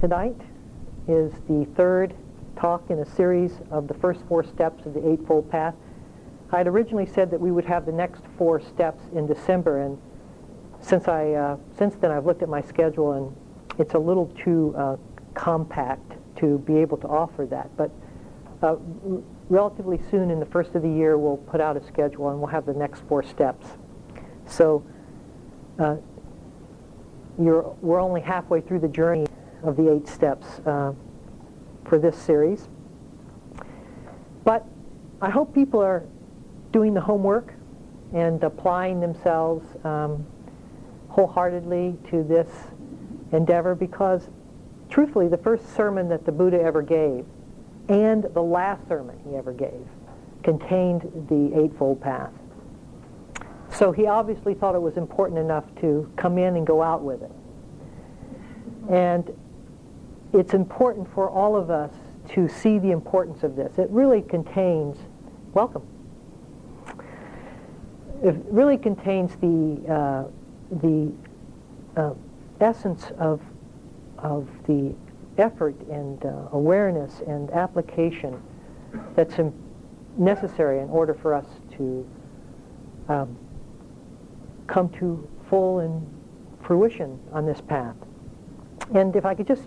Tonight is the third talk in a series of the first four steps of the Eightfold Path. I had originally said that we would have the next four steps in December, and since I uh, since then I've looked at my schedule and it's a little too uh, compact to be able to offer that. But uh, relatively soon in the first of the year we'll put out a schedule and we'll have the next four steps. So uh, we're only halfway through the journey of the eight steps uh, for this series. But I hope people are doing the homework and applying themselves um, wholeheartedly to this endeavor because truthfully the first sermon that the Buddha ever gave and the last sermon he ever gave contained the Eightfold Path. So he obviously thought it was important enough to come in and go out with it. And it's important for all of us to see the importance of this. It really contains, welcome, it really contains the, uh, the uh, essence of, of the effort and uh, awareness and application that's necessary in order for us to um, come to full and fruition on this path. And if I could just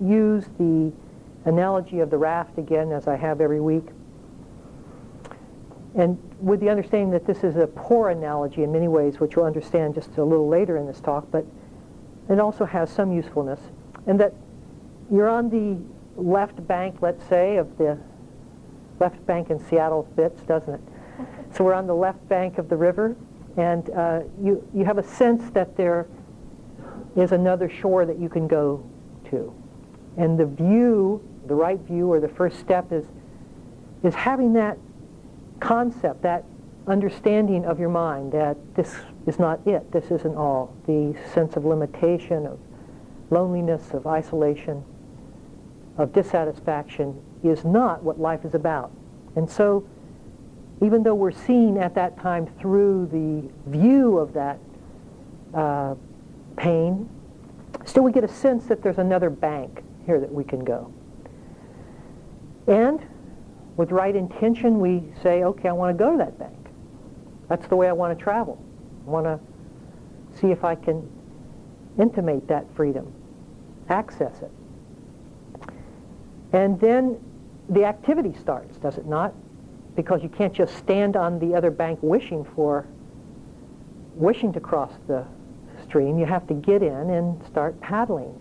use the analogy of the raft again, as I have every week. And with the understanding that this is a poor analogy in many ways, which we'll understand just a little later in this talk, but it also has some usefulness. And that you're on the left bank, let's say, of the left bank in Seattle fits, doesn't it? So we're on the left bank of the river, and uh, you, you have a sense that there is another shore that you can go to. And the view, the right view, or the first step is, is having that concept, that understanding of your mind that this is not it, this isn't all. The sense of limitation, of loneliness, of isolation, of dissatisfaction is not what life is about. And so, even though we're seeing at that time through the view of that uh, pain, still we get a sense that there's another bank here that we can go. And with right intention, we say, okay, I want to go to that bank. That's the way I want to travel. I want to see if I can intimate that freedom, access it. And then the activity starts, does it not? Because you can't just stand on the other bank wishing for, wishing to cross the stream. You have to get in and start paddling.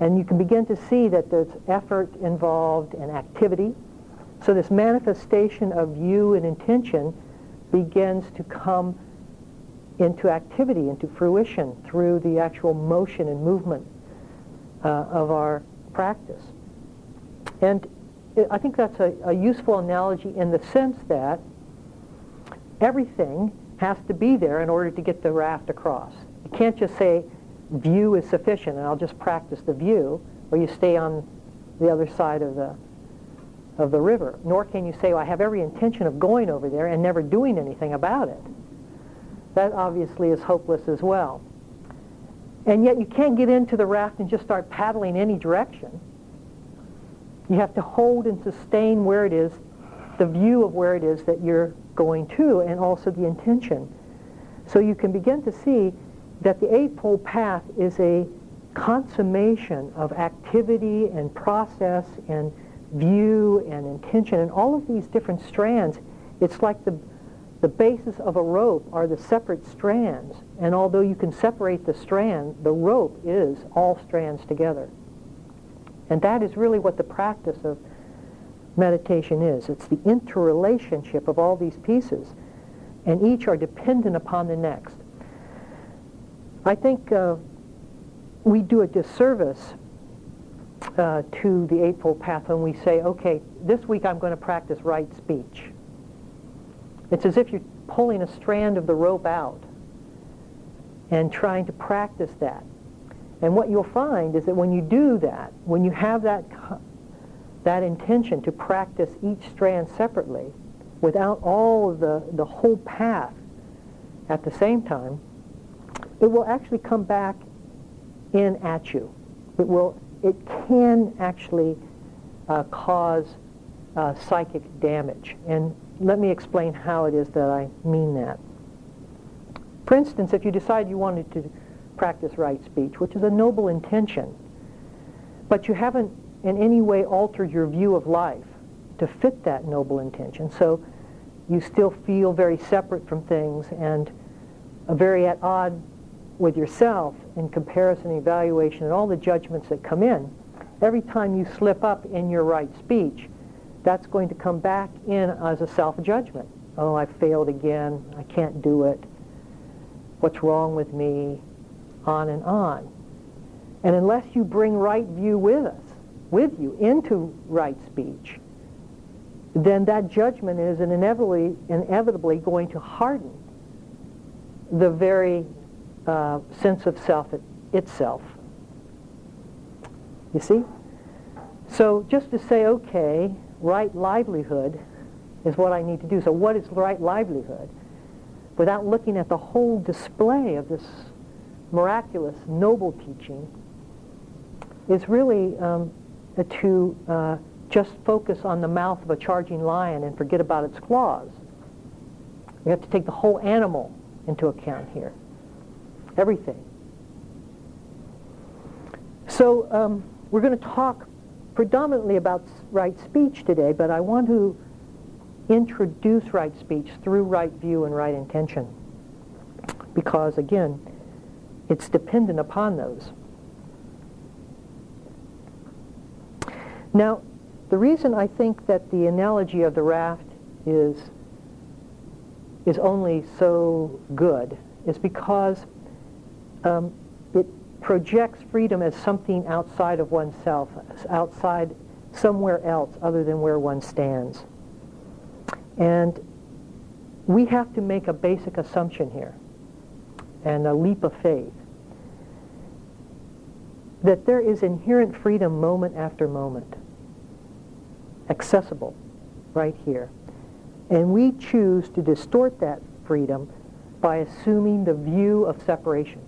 And you can begin to see that there's effort involved and activity. So this manifestation of you and intention begins to come into activity, into fruition through the actual motion and movement uh, of our practice. And I think that's a, a useful analogy in the sense that everything has to be there in order to get the raft across. You can't just say, view is sufficient and I'll just practice the view, or you stay on the other side of the of the river. Nor can you say, well, I have every intention of going over there and never doing anything about it. That obviously is hopeless as well. And yet you can't get into the raft and just start paddling any direction. You have to hold and sustain where it is, the view of where it is that you're going to, and also the intention. So you can begin to see that the Eightfold Path is a consummation of activity and process and view and intention and all of these different strands. It's like the, the basis of a rope are the separate strands. And although you can separate the strand, the rope is all strands together. And that is really what the practice of meditation is. It's the interrelationship of all these pieces. And each are dependent upon the next. I think uh, we do a disservice uh, to the Eightfold Path when we say, okay, this week I'm going to practice right speech. It's as if you're pulling a strand of the rope out and trying to practice that. And what you'll find is that when you do that, when you have that, that intention to practice each strand separately, without all of the, the whole path at the same time, it will actually come back in at you. It will it can actually uh, cause uh, psychic damage. And let me explain how it is that I mean that. For instance, if you decide you wanted to practice right speech, which is a noble intention, but you haven't in any way altered your view of life to fit that noble intention, so you still feel very separate from things and a very at odds with yourself in comparison, evaluation, and all the judgments that come in, every time you slip up in your right speech, that's going to come back in as a self-judgment. Oh, I failed again. I can't do it. What's wrong with me? On and on. And unless you bring right view with us, with you, into right speech, then that judgment is inevitably, inevitably going to harden the very uh, sense of self it, itself. You see? So just to say, okay, right livelihood is what I need to do. So what is right livelihood? Without looking at the whole display of this miraculous, noble teaching, is really um, to uh, just focus on the mouth of a charging lion and forget about its claws. We have to take the whole animal into account here. Everything. So um, we're going to talk predominantly about right speech today, but I want to introduce right speech through right view and right intention. Because, again, it's dependent upon those. Now, the reason I think that the analogy of the raft is, is only so good is because um, it projects freedom as something outside of oneself, outside somewhere else other than where one stands. And we have to make a basic assumption here and a leap of faith that there is inherent freedom moment after moment accessible right here. And we choose to distort that freedom by assuming the view of separation.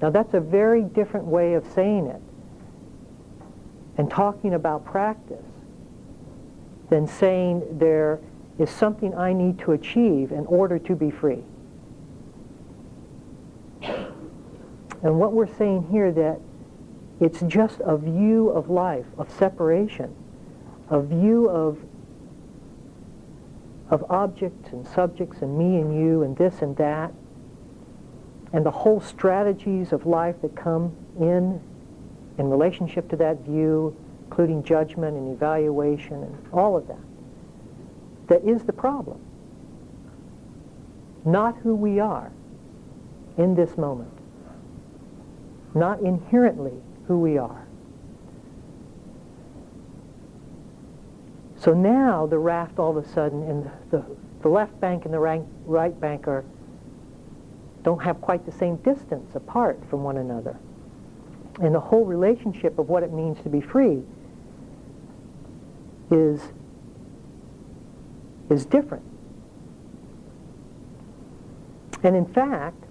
Now that's a very different way of saying it and talking about practice than saying there is something I need to achieve in order to be free. And what we're saying here that it's just a view of life, of separation, a view of, of objects and subjects and me and you and this and that, and the whole strategies of life that come in in relationship to that view, including judgment and evaluation and all of that, that is the problem. Not who we are in this moment. Not inherently who we are. So now the raft all of a sudden and the, the left bank and the right, right bank are, don't have quite the same distance apart from one another. And the whole relationship of what it means to be free is, is different. And in fact,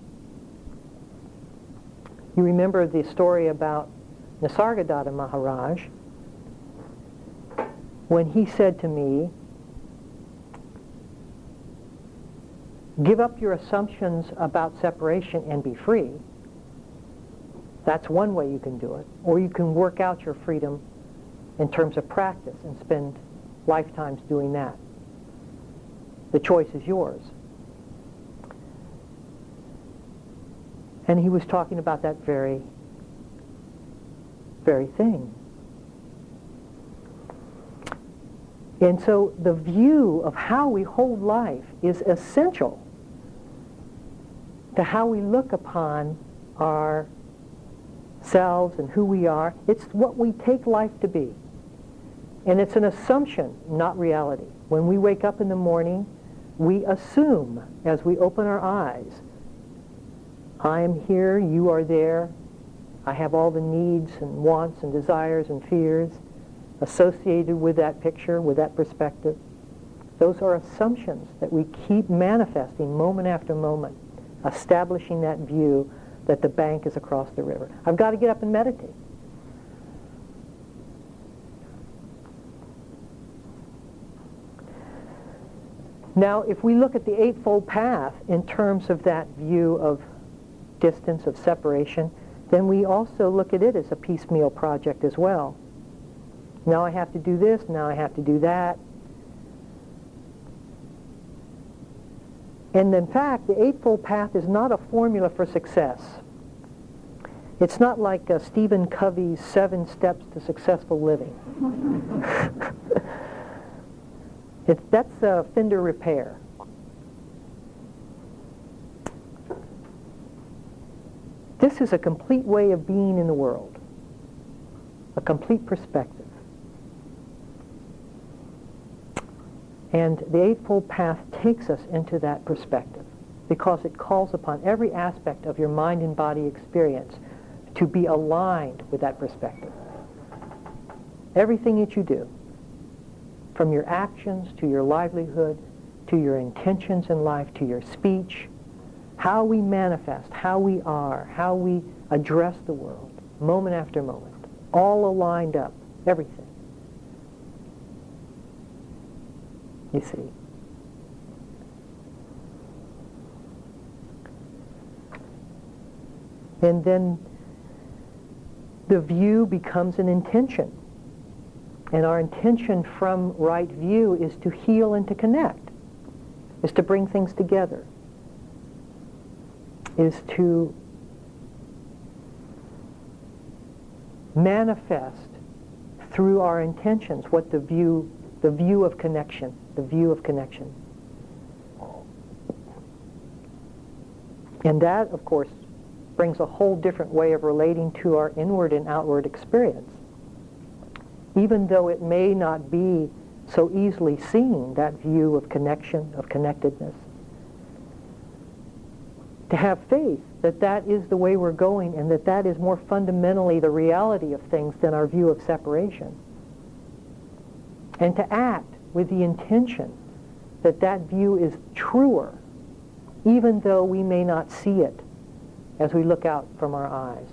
you remember the story about Nisargadatta Maharaj, when he said to me, give up your assumptions about separation and be free, that's one way you can do it. Or you can work out your freedom in terms of practice and spend lifetimes doing that. The choice is yours. And he was talking about that very very thing. And so the view of how we hold life is essential to how we look upon ourselves and who we are. It's what we take life to be. And it's an assumption, not reality. When we wake up in the morning, we assume as we open our eyes, I am here, you are there, I have all the needs and wants and desires and fears associated with that picture, with that perspective. Those are assumptions that we keep manifesting moment after moment, establishing that view that the bank is across the river. I've got to get up and meditate. Now, if we look at the Eightfold Path in terms of that view of distance, of separation, then we also look at it as a piecemeal project as well. Now I have to do this, now I have to do that. And in fact, the Eightfold Path is not a formula for success. It's not like uh, Stephen Covey's Seven Steps to Successful Living. it's, that's a fender repair. This is a complete way of being in the world, a complete perspective. And the Eightfold Path takes us into that perspective because it calls upon every aspect of your mind and body experience to be aligned with that perspective. Everything that you do, from your actions to your livelihood, to your intentions in life, to your speech, how we manifest, how we are, how we address the world, moment after moment, all aligned up, everything. And then the view becomes an intention. And our intention from right view is to heal and to connect, is to bring things together is to manifest through our intentions what the view, the view of connection, the view of connection. And that, of course, brings a whole different way of relating to our inward and outward experience. Even though it may not be so easily seen, that view of connection, of connectedness, to have faith that that is the way we're going and that that is more fundamentally the reality of things than our view of separation. And to act with the intention that that view is truer, even though we may not see it as we look out from our eyes.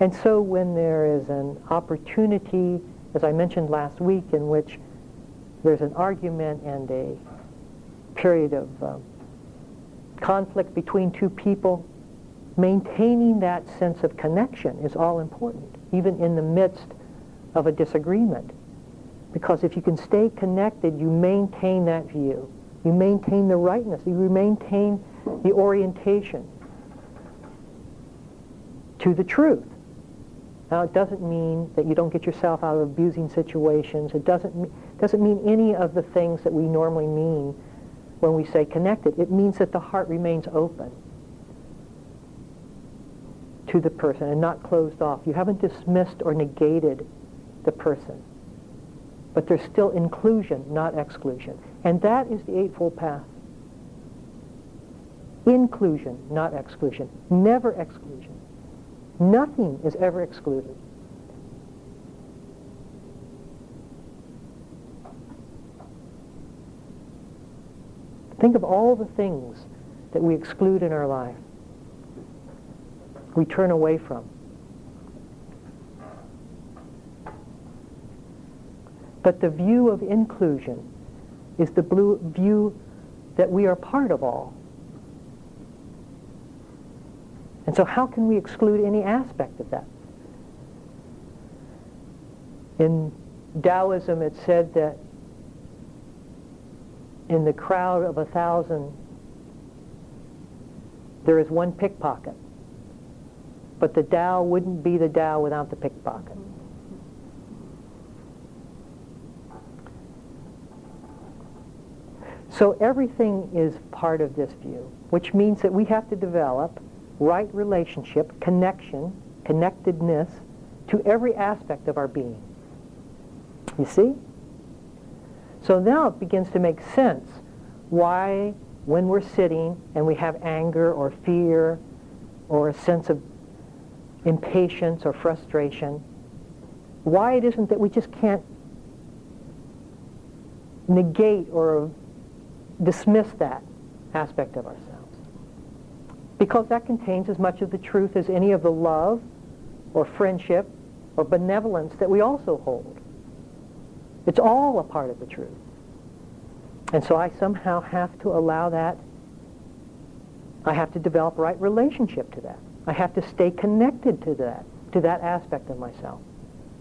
And so when there is an opportunity, as I mentioned last week, in which there's an argument and a period of uh, conflict between two people, maintaining that sense of connection is all important, even in the midst of a disagreement. Because if you can stay connected, you maintain that view. You maintain the rightness. You maintain the orientation to the truth. Now, it doesn't mean that you don't get yourself out of abusing situations. It doesn't, doesn't mean any of the things that we normally mean when we say connected. It means that the heart remains open to the person and not closed off. You haven't dismissed or negated the person. But there's still inclusion, not exclusion. And that is the Eightfold Path. Inclusion, not exclusion. Never exclusion. Nothing is ever excluded. Think of all the things that we exclude in our life, we turn away from. But the view of inclusion is the blue view that we are part of all. And so how can we exclude any aspect of that? In Taoism, it said that in the crowd of a thousand, there is one pickpocket. But the Tao wouldn't be the Tao without the pickpocket. So everything is part of this view, which means that we have to develop right relationship, connection, connectedness to every aspect of our being. You see? So now it begins to make sense why when we're sitting and we have anger or fear or a sense of impatience or frustration, why it isn't that we just can't negate or dismiss that aspect of ourselves. Because that contains as much of the truth as any of the love or friendship or benevolence that we also hold. It's all a part of the truth. And so I somehow have to allow that. I have to develop right relationship to that. I have to stay connected to that, to that aspect of myself,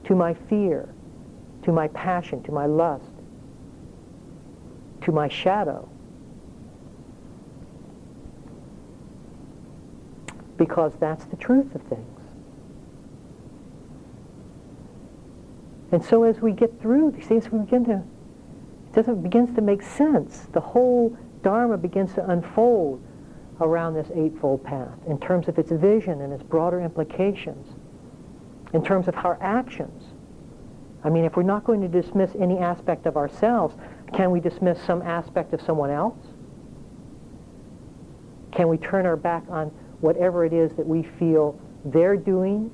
to my fear, to my passion, to my lust, to my shadow. Because that's the truth of things. And so as we get through, see, as we begin to, it begins to make sense. The whole Dharma begins to unfold around this Eightfold Path in terms of its vision and its broader implications, in terms of our actions. I mean, if we're not going to dismiss any aspect of ourselves, can we dismiss some aspect of someone else? Can we turn our back on whatever it is that we feel they're doing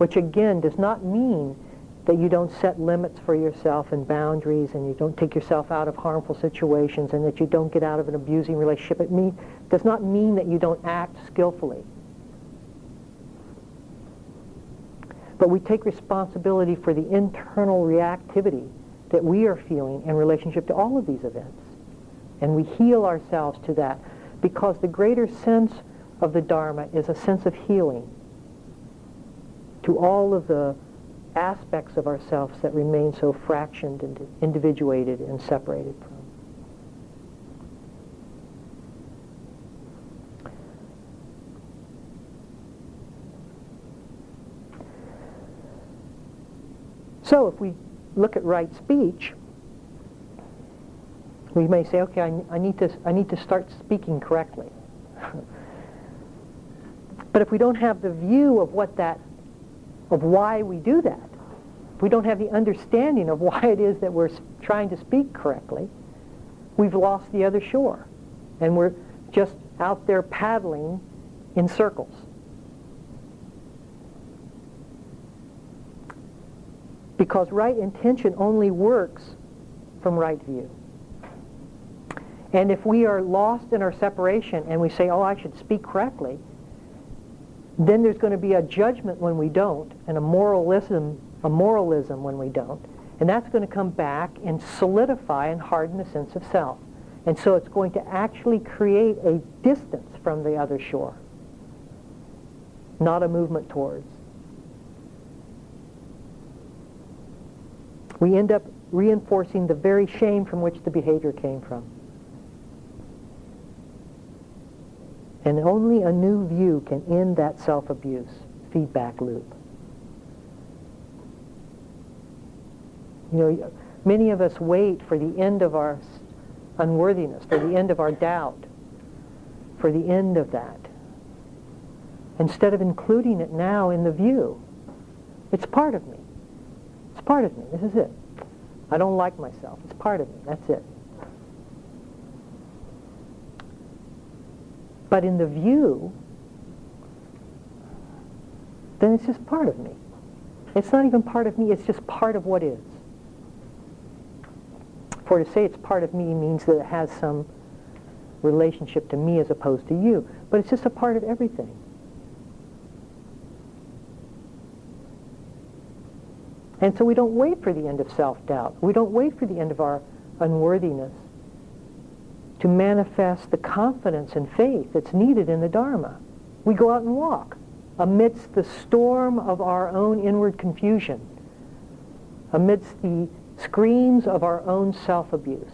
which again does not mean that you don't set limits for yourself and boundaries and you don't take yourself out of harmful situations and that you don't get out of an abusing relationship. It mean, does not mean that you don't act skillfully. But we take responsibility for the internal reactivity that we are feeling in relationship to all of these events. And we heal ourselves to that because the greater sense of the Dharma is a sense of healing to all of the aspects of ourselves that remain so fractioned and individuated and separated from. So if we look at right speech, we may say, okay, I, I, need, to, I need to start speaking correctly. but if we don't have the view of what that of why we do that. If we don't have the understanding of why it is that we're trying to speak correctly, we've lost the other shore. And we're just out there paddling in circles. Because right intention only works from right view. And if we are lost in our separation and we say, oh, I should speak correctly, then there's going to be a judgment when we don't, and a moralism, a moralism when we don't. And that's going to come back and solidify and harden the sense of self. And so it's going to actually create a distance from the other shore, not a movement towards. We end up reinforcing the very shame from which the behavior came from. And only a new view can end that self-abuse feedback loop. You know, many of us wait for the end of our unworthiness, for the end of our doubt, for the end of that, instead of including it now in the view. It's part of me. It's part of me. This is it. I don't like myself. It's part of me. That's it. But in the view, then it's just part of me. It's not even part of me, it's just part of what is. For to say it's part of me means that it has some relationship to me as opposed to you. But it's just a part of everything. And so we don't wait for the end of self-doubt. We don't wait for the end of our unworthiness to manifest the confidence and faith that's needed in the Dharma. We go out and walk amidst the storm of our own inward confusion, amidst the screams of our own self-abuse.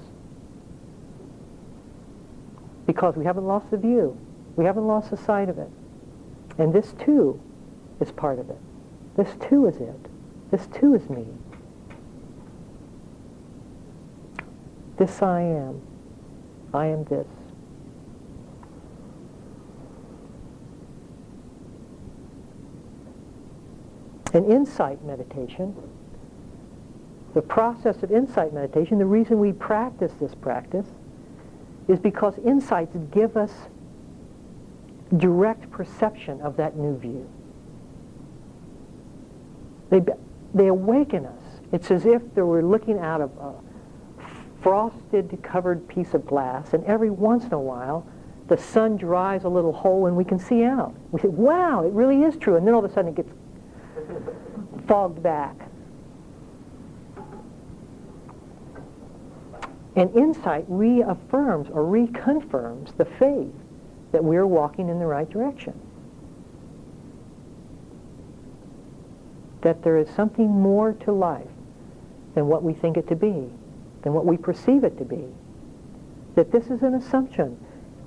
Because we haven't lost the view. We haven't lost the sight of it. And this too is part of it. This too is it. This too is me. This I am. I am this. In insight meditation, the process of insight meditation, the reason we practice this practice is because insights give us direct perception of that new view. They, they awaken us. It's as if they were looking out of a frosted covered piece of glass, and every once in a while, the sun dries a little hole and we can see out. We say, wow, it really is true. And then all of a sudden it gets fogged back. And insight reaffirms or reconfirms the faith that we're walking in the right direction. That there is something more to life than what we think it to be, than what we perceive it to be. That this is an assumption.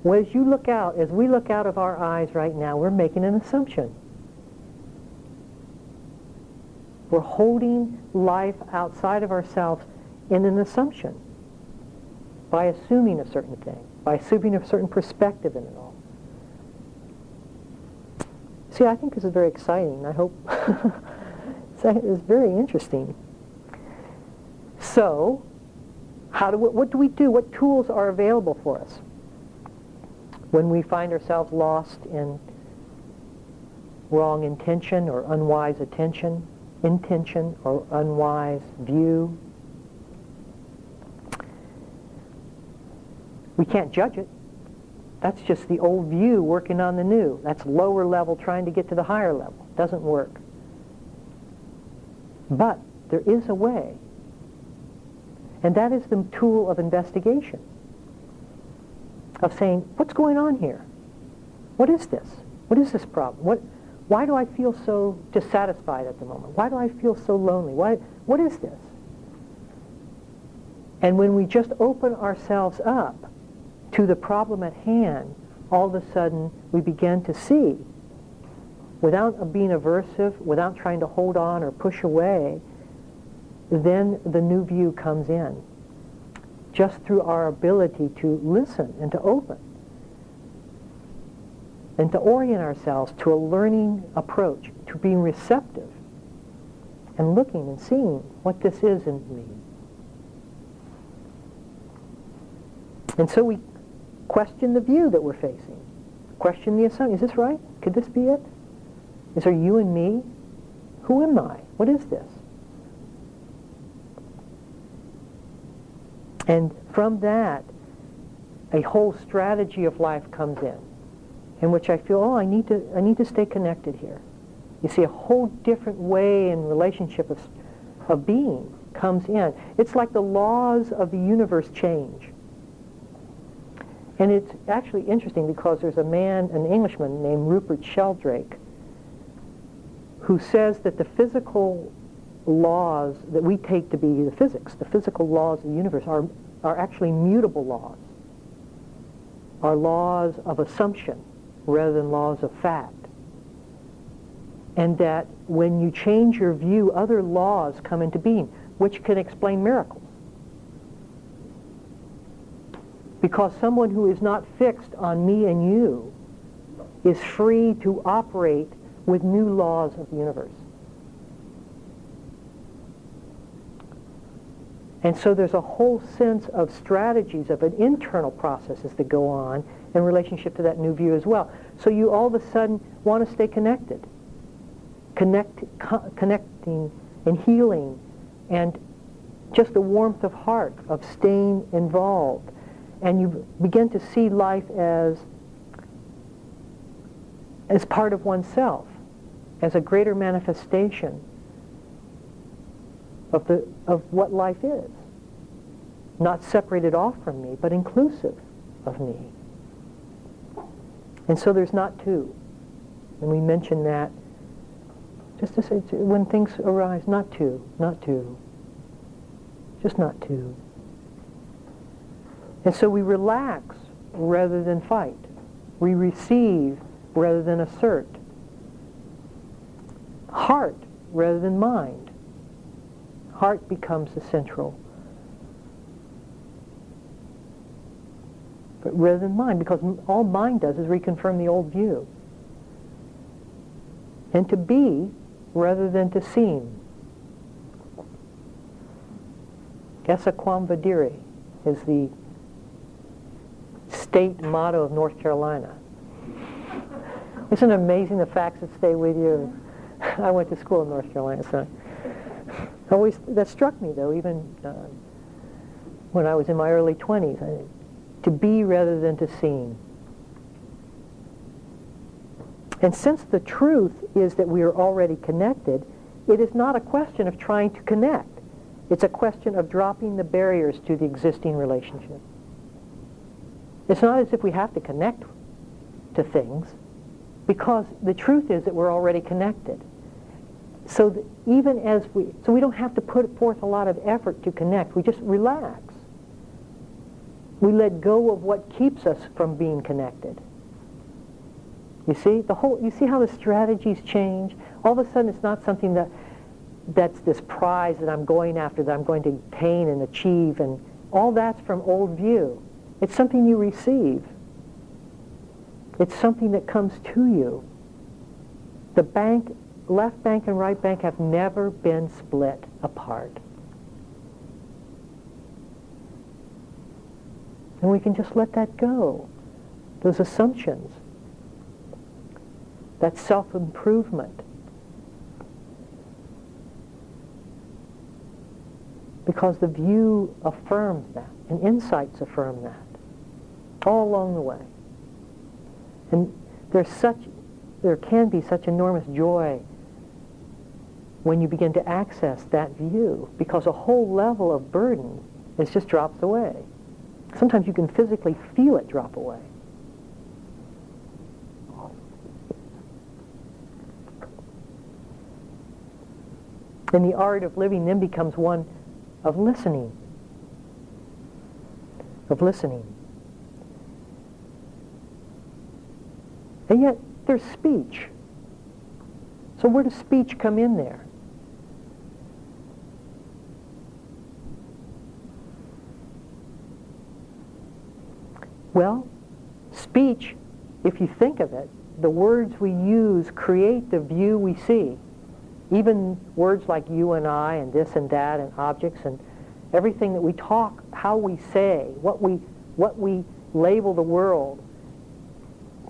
Well, as you look out, as we look out of our eyes right now, we're making an assumption. We're holding life outside of ourselves in an assumption by assuming a certain thing, by assuming a certain perspective in it all. See, I think this is very exciting. I hope it's very interesting. So, how do we, what do we do? What tools are available for us when we find ourselves lost in wrong intention or unwise attention, intention or unwise view? We can't judge it. That's just the old view working on the new. That's lower level trying to get to the higher level. Doesn't work. But there is a way. And that is the tool of investigation. Of saying, what's going on here? What is this? What is this problem? What, why do I feel so dissatisfied at the moment? Why do I feel so lonely? Why, what is this? And when we just open ourselves up to the problem at hand, all of a sudden we begin to see, without being aversive, without trying to hold on or push away, then the new view comes in. Just through our ability to listen and to open and to orient ourselves to a learning approach, to being receptive and looking and seeing what this is in me. And so we question the view that we're facing. Question the assumption. Is this right? Could this be it? Is there you and me? Who am I? What is this? And from that, a whole strategy of life comes in, in which I feel, oh, I need to, I need to stay connected here. You see, a whole different way in relationship of, of being comes in. It's like the laws of the universe change. And it's actually interesting because there's a man, an Englishman named Rupert Sheldrake, who says that the physical laws that we take to be the physics, the physical laws of the universe, are, are actually mutable laws, are laws of assumption rather than laws of fact. And that when you change your view, other laws come into being, which can explain miracles. Because someone who is not fixed on me and you is free to operate with new laws of the universe. And so there's a whole sense of strategies of an internal processes that go on in relationship to that new view as well. So you all of a sudden want to stay connected, connect, co- connecting and healing, and just the warmth of heart of staying involved and you begin to see life as as part of oneself, as a greater manifestation of the of what life is. Not separated off from me, but inclusive of me. And so there's not two. And we mention that just to say when things arise, not two, not two. Just not two. And so we relax rather than fight. We receive rather than assert. Heart rather than mind. Heart becomes the central. But rather than mind, because all mind does is reconfirm the old view. And to be rather than to seem. Esse quam videre is the state motto of North Carolina. Isn't it amazing the facts that stay with you? I went to school in North Carolina, so always that struck me though. Even uh, when I was in my early 20s. To be rather than to seem. And since the truth is that we are already connected, it is not a question of trying to connect. It's a question of dropping the barriers to the existing relationship. It's not as if we have to connect to things, because the truth is that we're already connected. So even as we, so we don't have to put forth a lot of effort to connect. We just relax. We let go of what keeps us from being connected. You see the whole. You see how the strategies change. All of a sudden, it's not something that that's this prize that I'm going after, that I'm going to obtain and achieve, and all that's from old view. It's something you receive. It's something that comes to you. The bank, left bank and right bank have never been split apart. And we can just let that go, those assumptions, that self-improvement. Because the view affirms that, and insights affirm that, all along the way. And there's such, there can be such enormous joy when you begin to access that view, because a whole level of burden is just drops away. Sometimes you can physically feel it drop away. And the art of living then becomes one of listening. Of listening. And yet, there's speech. So where does speech come in there? Well, speech, if you think of it, the words we use create the view we see. Even words like you and I and this and that and objects and everything that we talk, how we say, what we, what we label the world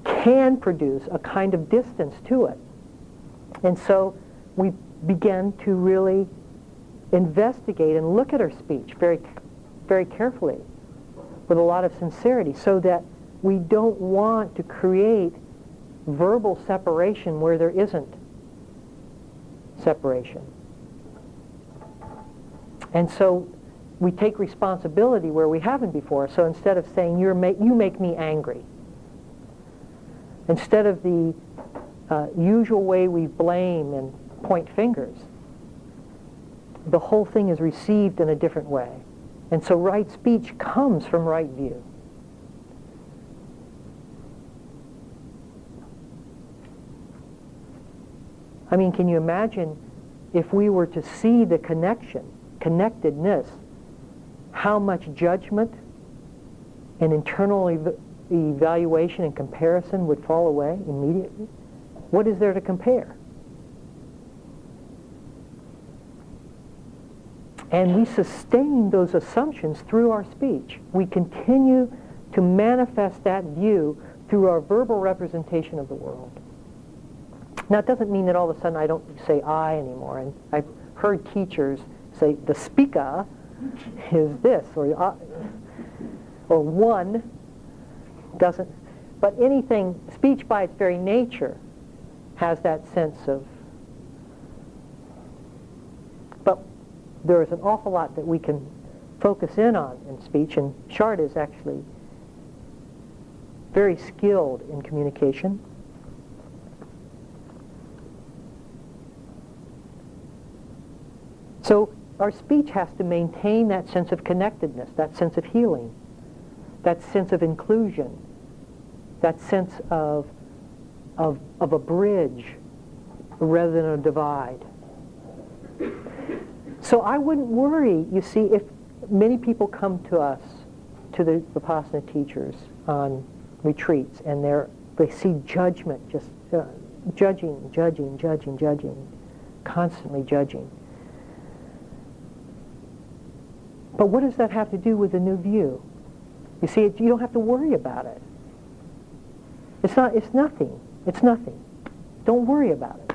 can produce a kind of distance to it. And so we begin to really investigate and look at our speech very, very carefully with a lot of sincerity so that we don't want to create verbal separation where there isn't separation. And so we take responsibility where we haven't before. So instead of saying, You're ma you make me angry, instead of the uh, usual way we blame and point fingers, the whole thing is received in a different way. And so right speech comes from right view. I mean, can you imagine if we were to see the connection, connectedness, how much judgment and internal ev evaluation and comparison would fall away immediately? What is there to compare? And we sustain those assumptions through our speech. We continue to manifest that view through our verbal representation of the world. Now, it doesn't mean that all of a sudden I don't say I anymore. And I've heard teachers say the speaker is this, or, uh, or one doesn't. But anything, speech by its very nature has that sense of there is an awful lot that we can focus in on in speech, and Chard is actually very skilled in communication. So our speech has to maintain that sense of connectedness, that sense of healing, that sense of inclusion, that sense of, of, of a bridge rather than a divide. So I wouldn't worry, you see, if many people come to us, to the Vipassana teachers on retreats, and they're, they see judgment, just uh, judging, judging, judging, judging, constantly judging. But what does that have to do with the new view? You see, it, you don't have to worry about it. It's not, it's nothing. It's nothing. Don't worry about it.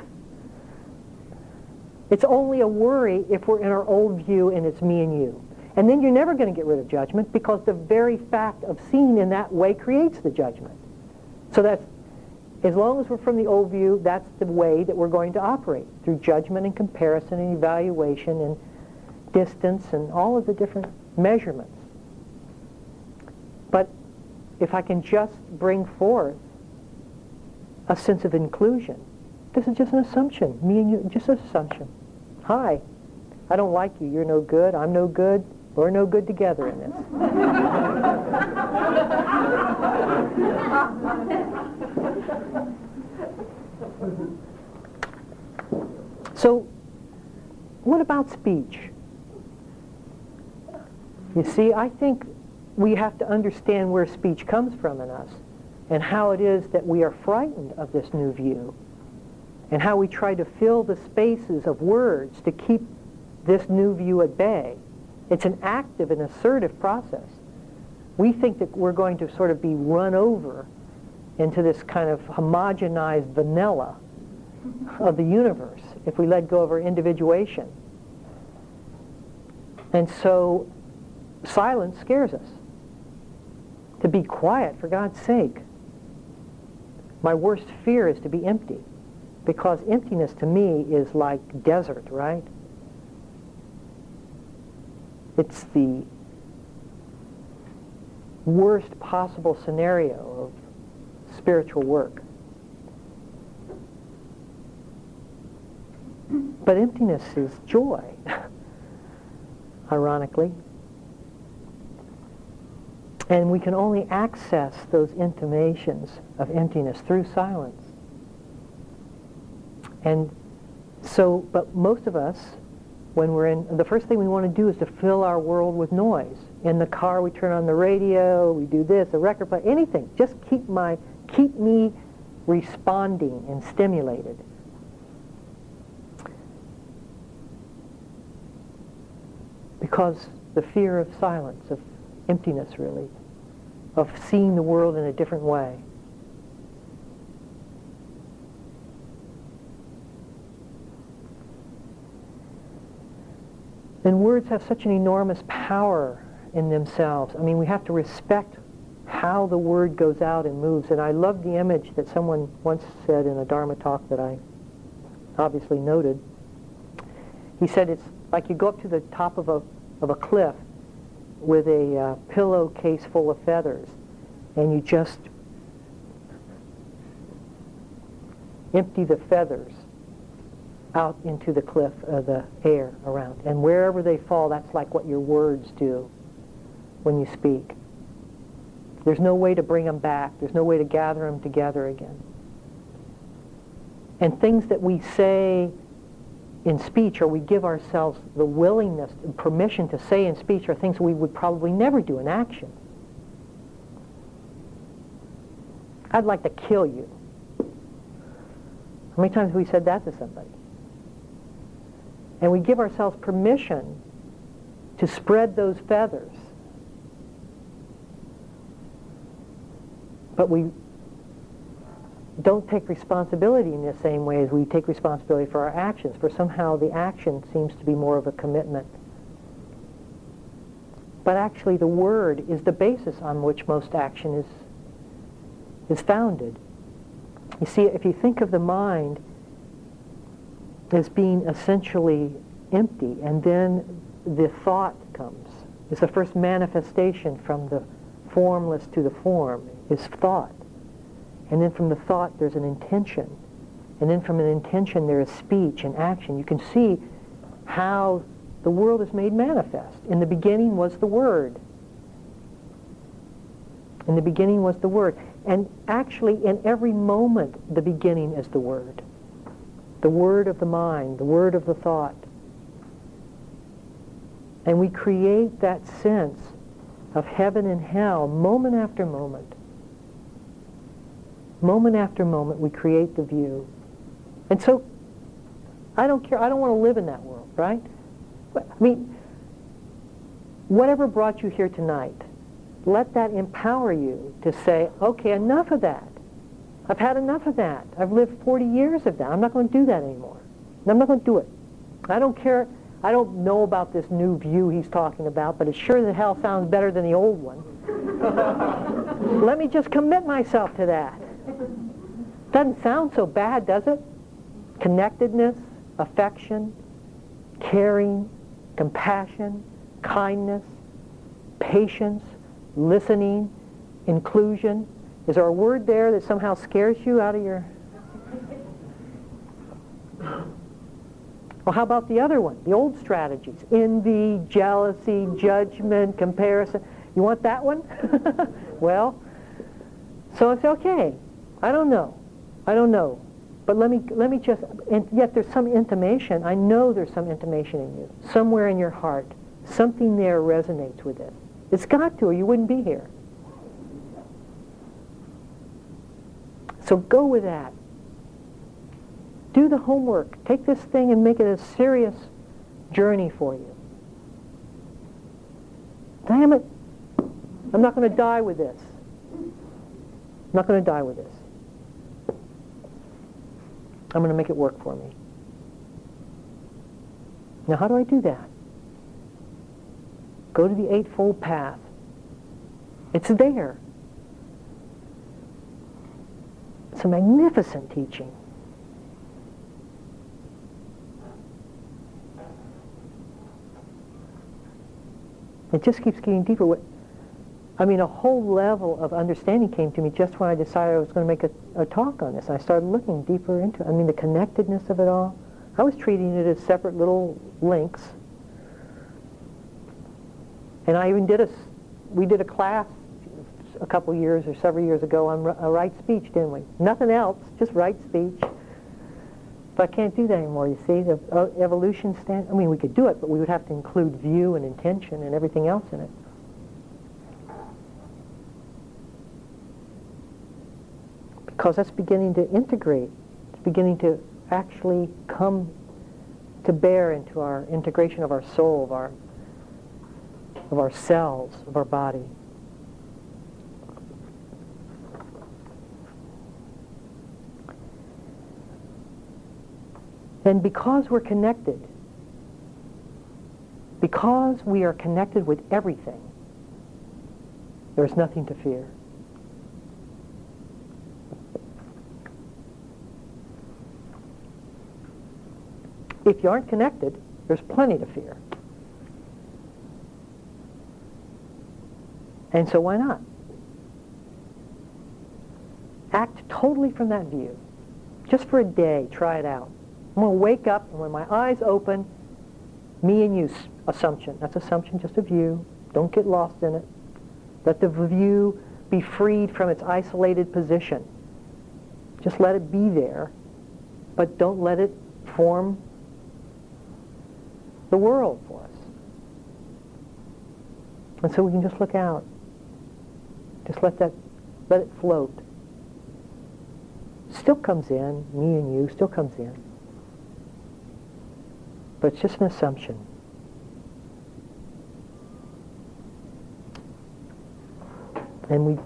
It's only a worry if we're in our old view and it's me and you. And then you're never going to get rid of judgment because the very fact of seeing in that way creates the judgment. So that's, as long as we're from the old view, that's the way that we're going to operate, through judgment and comparison and evaluation and distance and all of the different measurements. But if I can just bring forth a sense of inclusion, this is just an assumption. Me and you, just an assumption. Hi, I don't like you. You're no good. I'm no good. We're no good together in this. so, what about speech? You see, I think we have to understand where speech comes from in us and how it is that we are frightened of this new view and how we try to fill the spaces of words to keep this new view at bay. It's an active and assertive process. We think that we're going to sort of be run over into this kind of homogenized vanilla of the universe if we let go of our individuation. And so silence scares us. To be quiet, for God's sake. My worst fear is to be empty because emptiness to me is like desert, right? It's the worst possible scenario of spiritual work. But emptiness is joy, ironically. And we can only access those intimations of emptiness through silence. And so, but most of us when we're in, the first thing we want to do is to fill our world with noise. In the car, we turn on the radio, we do this, a record player, anything. Just keep my, keep me responding and stimulated. Because the fear of silence, of emptiness really, of seeing the world in a different way. And words have such an enormous power in themselves. I mean, we have to respect how the word goes out and moves. And I love the image that someone once said in a Dharma talk that I obviously noted. He said it's like you go up to the top of a, of a cliff with a uh, pillowcase full of feathers and you just empty the feathers out into the cliff, uh, the air around. And wherever they fall, that's like what your words do when you speak. There's no way to bring them back. There's no way to gather them together again. And things that we say in speech or we give ourselves the willingness permission to say in speech are things we would probably never do in action. I'd like to kill you. How many times have we said that to somebody? And we give ourselves permission to spread those feathers. But we don't take responsibility in the same way as we take responsibility for our actions, for somehow the action seems to be more of a commitment. But actually the word is the basis on which most action is, is founded. You see, if you think of the mind as being essentially empty, and then the thought comes. It's the first manifestation from the formless to the form is thought. And then from the thought there's an intention. And then from an intention there is speech and action. You can see how the world is made manifest. In the beginning was the Word. In the beginning was the Word. And actually in every moment the beginning is the Word the word of the mind, the word of the thought. And we create that sense of heaven and hell moment after moment. Moment after moment, we create the view. And so, I don't care. I don't want to live in that world, right? I mean, whatever brought you here tonight, let that empower you to say, okay, enough of that. I've had enough of that. I've lived 40 years of that. I'm not going to do that anymore. I'm not going to do it. I don't care. I don't know about this new view he's talking about, but it sure as hell sounds better than the old one. Let me just commit myself to that. Doesn't sound so bad, does it? Connectedness, affection, caring, compassion, kindness, patience, listening, inclusion. Is there a word there that somehow scares you out of your... Well, how about the other one, the old strategies? Envy, jealousy, judgment, comparison. You want that one? well, so it's okay. I don't know. I don't know. But let me, let me just, and yet there's some intimation. I know there's some intimation in you, somewhere in your heart. Something there resonates with it. It's got to, or you wouldn't be here. So go with that. Do the homework. Take this thing and make it a serious journey for you. Damn it. I'm not going to die with this. I'm not going to die with this. I'm going to make it work for me. Now, how do I do that? Go to the Eightfold Path. It's there. It's a magnificent teaching. It just keeps getting deeper. I mean, a whole level of understanding came to me just when I decided I was going to make a, a talk on this. I started looking deeper into it. I mean, the connectedness of it all. I was treating it as separate little links. And I even did a, we did a class a couple years or several years ago on a right speech, didn't we? Nothing else, just right speech. But I can't do that anymore, you see. The uh, evolution stand, I mean, we could do it, but we would have to include view and intention and everything else in it. Because that's beginning to integrate. It's beginning to actually come to bear into our integration of our soul, of our, of our cells, of our body. And because we're connected, because we are connected with everything, there's nothing to fear. If you aren't connected, there's plenty to fear. And so why not? Act totally from that view. Just for a day, try it out. I'm going to wake up, and when my eyes open, me and you, assumption. That's assumption, just a view. Don't get lost in it. Let the view be freed from its isolated position. Just let it be there, but don't let it form the world for us. And so we can just look out. Just let that, let it float. Still comes in, me and you, still comes in but it's just an assumption. And we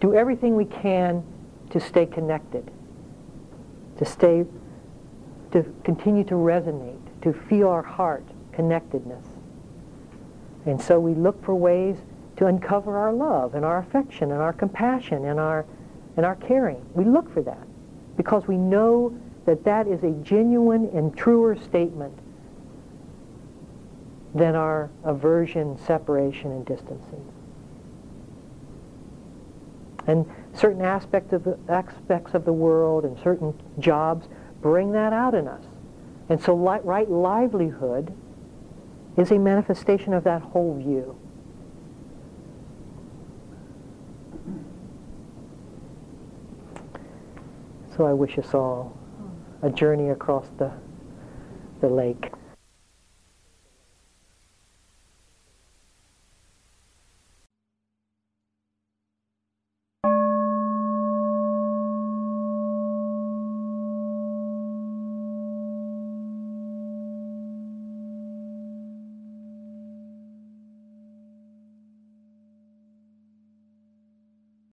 do everything we can to stay connected, to stay, to continue to resonate, to feel our heart connectedness. And so we look for ways to uncover our love and our affection and our compassion and our, and our caring. We look for that because we know that that is a genuine and truer statement than our aversion, separation, and distancing. And certain aspects of the, aspects of the world and certain jobs bring that out in us. And so li right livelihood is a manifestation of that whole view. So I wish us all a journey across the, the lake.